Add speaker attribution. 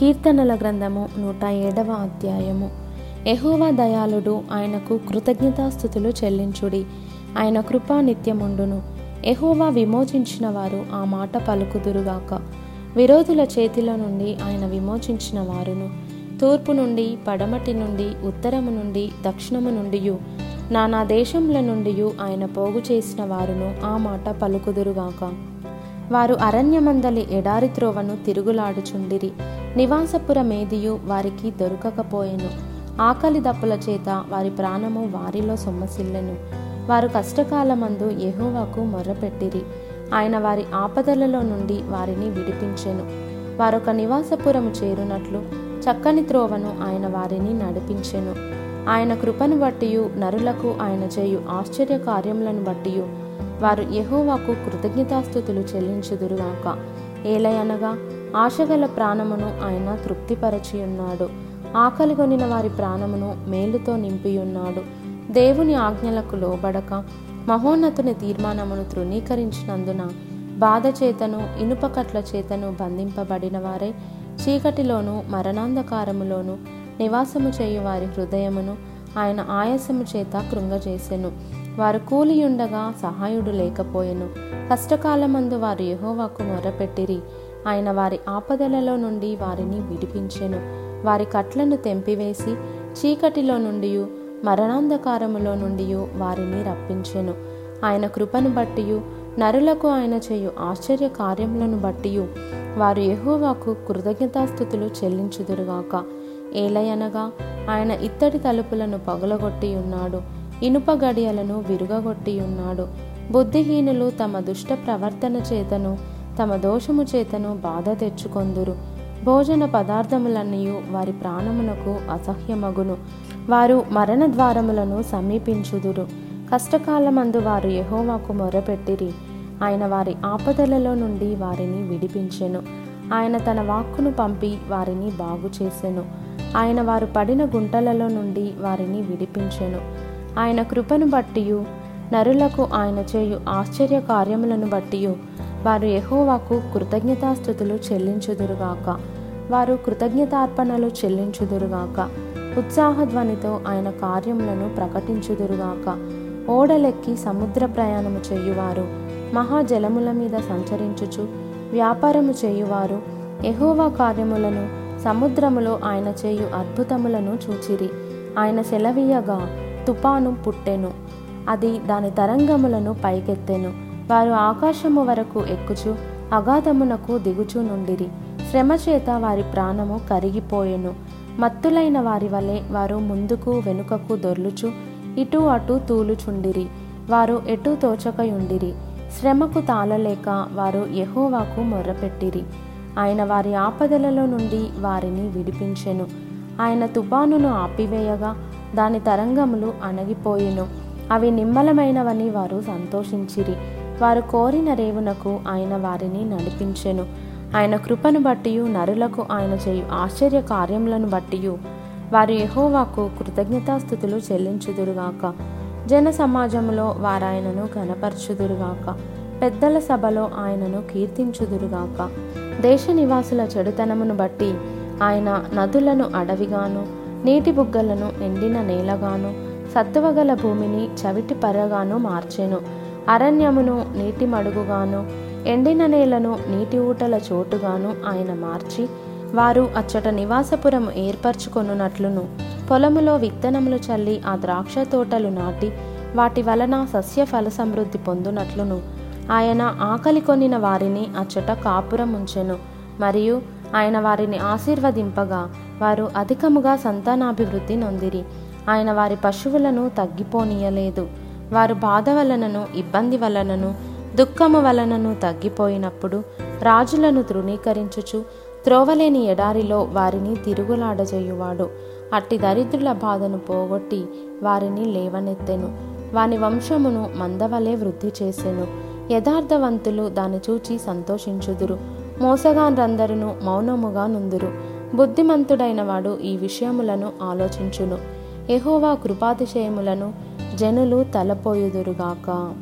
Speaker 1: కీర్తనల గ్రంథము నూట ఏడవ అధ్యాయము. ఎహోవా దయాళుడు ఆయనకు కృతజ్ఞతాస్థుతులు చెల్లించుడి. ఆయన కృపా నిత్యముండును. ఎహోవా విమోచించిన వారు ఆ మాట పలుకుదురుగాక. విరోధుల చేతిలో నుండి ఆయన విమోచించిన వారును. తూర్పు నుండి పడమటి నుండి ఉత్తరము నుండి దక్షిణము నుండి నానా దేశముల నుండి ఆయన పోగు చేసిన వారును ఆ మాట పలుకుదురుగాక. వారు అరణ్యమందలి ఎడారి త్రోవను తిరుగులాడుచుండిరి. నివాసపుర మేదియు వారికి దొరకకపోయెను. ఆకలి దప్పుల చేత వారి ప్రాణము వారిలో సొమ్మసిల్లెను. వారు కష్టకాలమందు యెహోవాకు మొర్రపెట్టిరి. ఆయన వారి ఆపదలలో నుండి వారిని విడిపించెను. వారొక నివాసపురము చేరునట్లు చక్కని త్రోవను ఆయన వారిని నడిపించెను. ఆయన కృపను బట్టియు నరులకు ఆయన చేయు ఆశ్చర్య కార్యములను బట్టియు వారు యహోవాకు కృతజ్ఞతాస్థుతులు చెల్లించుదురుగాక. ఏలయనగా ఆశగల ప్రాణమును ఆయన తృప్తిపరచి ఉన్నాడు ఆకలి కొనిన వారి ప్రాణమును మేలుతో నింపియున్నాడు. దేవుని ఆజ్ఞలకు లోబడక మహోన్నతుని తీర్మానమును తృణీకరించినందున బాధ చేతను ఇనుపకట్ల చేతను బంధింపబడిన వారే చీకటిలోను మరణాంధకారములోను నివాసము చేయు వారి హృదయమును ఆయన ఆయాసము చేత కృంగజేసెను. వారు కూలియుండగా సహాయుడు లేకపోయెను. కష్టకాలమందు వారు యహోవాకు మొరపెట్టిరి. ఆయన వారి ఆపదలలో నుండి వారిని విడిపించెను. వారి కట్లను తెంపివేసి చీకటిలో నుండి మరణాంధకారములో నుండి వారిని రప్పించెను. ఆయన కృపను బట్టి నరులకు ఆయన చేయు ఆశ్చర్య కార్యములను బట్టి వారు యహోవాకు కృతజ్ఞతాస్థుతులు చెల్లించుదురుగాక. ఏలయనగా ఆయన ఇత్తడి తలుపులను పగులగొట్టి ఉన్నాడు ఇనుప గడియలను విరుగగొట్టి ఉన్నాడు బుద్ధిహీనులు తమ దుష్ట ప్రవర్తన చేతను తమ దోషము చేతను బాధ తెచ్చుకొందురు. భోజన పదార్థములన్నీ వారి ప్రాణమునకు అసహ్యమగును. వారు మరణ ద్వారములను సమీపించుదురు. కష్టకాలమందు వారు యహోవాకు మొరపెట్టిరి. ఆయన వారి ఆపదలలో నుండి వారిని విడిపించెను. ఆయన తన వాక్కును పంపి వారిని బాగు చేసెను ఆయన వారు పడిన గుంటలలో నుండి వారిని విడిపించెను. ఆయన కృపను బట్టియు నరులకు ఆయన చేయు ఆశ్చర్య కార్యములను బట్టియు. వారు ఎహోవాకు కృతజ్ఞతాస్థుతులు చెల్లించుదురుగాక. వారు కృతజ్ఞతార్పణలు చెల్లించుదురుగాక. ఉత్సాహధ్వనితో ఆయన కార్యములను ప్రకటించుదురుగాక. ఓడలెక్కి సముద్ర ప్రయాణము చేయువారు మహాజలముల మీద సంచరించుచు వ్యాపారము చేయువారు ఎహోవా కార్యములను సముద్రములో ఆయన చేయు అద్భుతములను చూచిరి. ఆయన సెలవీయగా. తుపాను పుట్టెను. అది దాని తరంగములను పైకెత్తెను. వారు ఆకాశము వరకు ఎక్కుచు అగాధమునకు దిగుచూ నుండిరి. శ్రమ చేత వారి ప్రాణము కరిగిపోయెను. మత్తులైన వారి వలె వారు ముందుకు వెనుకకు దొర్లుచు ఇటు అటు తూలుచుండిరి. వారు ఎటు తోచకయుండిరి. శ్రమకు తాళలేక వారు యహోవాకు మొర్రపెట్టిరి. ఆయన వారి ఆపదలలో నుండి వారిని విడిపించెను. ఆయన తుపానును ఆపివేయగా దాని తరంగములు అణగిపోయెను. అవి నిమ్మలమైనవని వారు సంతోషించిరి. వారు కోరిన రేవునకు ఆయన వారిని నడిపించెను. ఆయన కృపను బట్టి నరులకు ఆయన చేయు ఆశ్చర్య కార్యములను బట్టి వారు యహోవాకు కృతజ్ఞతాస్థుతులు చెల్లించుదురుగాక. జన సమాజంలో వారాయనను కనపరచుదురుగాక పెద్దల సభలో ఆయనను కీర్తించుదురుగాక. దేశ నివాసుల చెడుతనమును బట్టి ఆయన నదులను అడవిగాను నీటి బుగ్గలను ఎండిన నేలగాను సత్తువగల భూమిని చవిటి పరగాను మార్చెను. అరణ్యమును నీటి మడుగుగాను ఎండిన నేలను నీటి ఊటల చోటుగాను ఆయన మార్చి వారు అచ్చట నివాసపురము ఏర్పరచుకొనున్నట్లును. పొలములో విత్తనములు చల్లి ఆ ద్రాక్ష తోటలు నాటి వాటి వలన సస్య ఫల సమృద్ధి పొందునట్లును. ఆయన ఆకలి కొనిన వారిని అచ్చట కాపురం ఉంచెను మరియు ఆయన వారిని ఆశీర్వదింపగా వారు అధికముగా సంతానాభివృద్ధి నొందిరి. ఆయన వారి పశువులను తగ్గిపోనీయలేదు. వారు బాధ వలనను ఇబ్బంది వలనను దుఃఖము వలనను తగ్గిపోయినప్పుడు రాజులను తృణీకరించుచు త్రోవలేని ఎడారిలో వారిని తిరుగులాడజేయువాడు. అట్టి దరిద్రుల బాధను పోగొట్టి వారిని లేవనెత్తెను. వాని వంశమును మందవలే వృద్ధి చేసెను. యథార్థవంతులు దాని చూచి సంతోషించుదురు. మోసగాన్రందరును మౌనముగా నుందురు. బుద్ధిమంతుడైన వాడు ఈ విషయములను ఆలోచించును. ఎహోవా కృపాతిశయములను జనులు తలపోయుదురుగాక.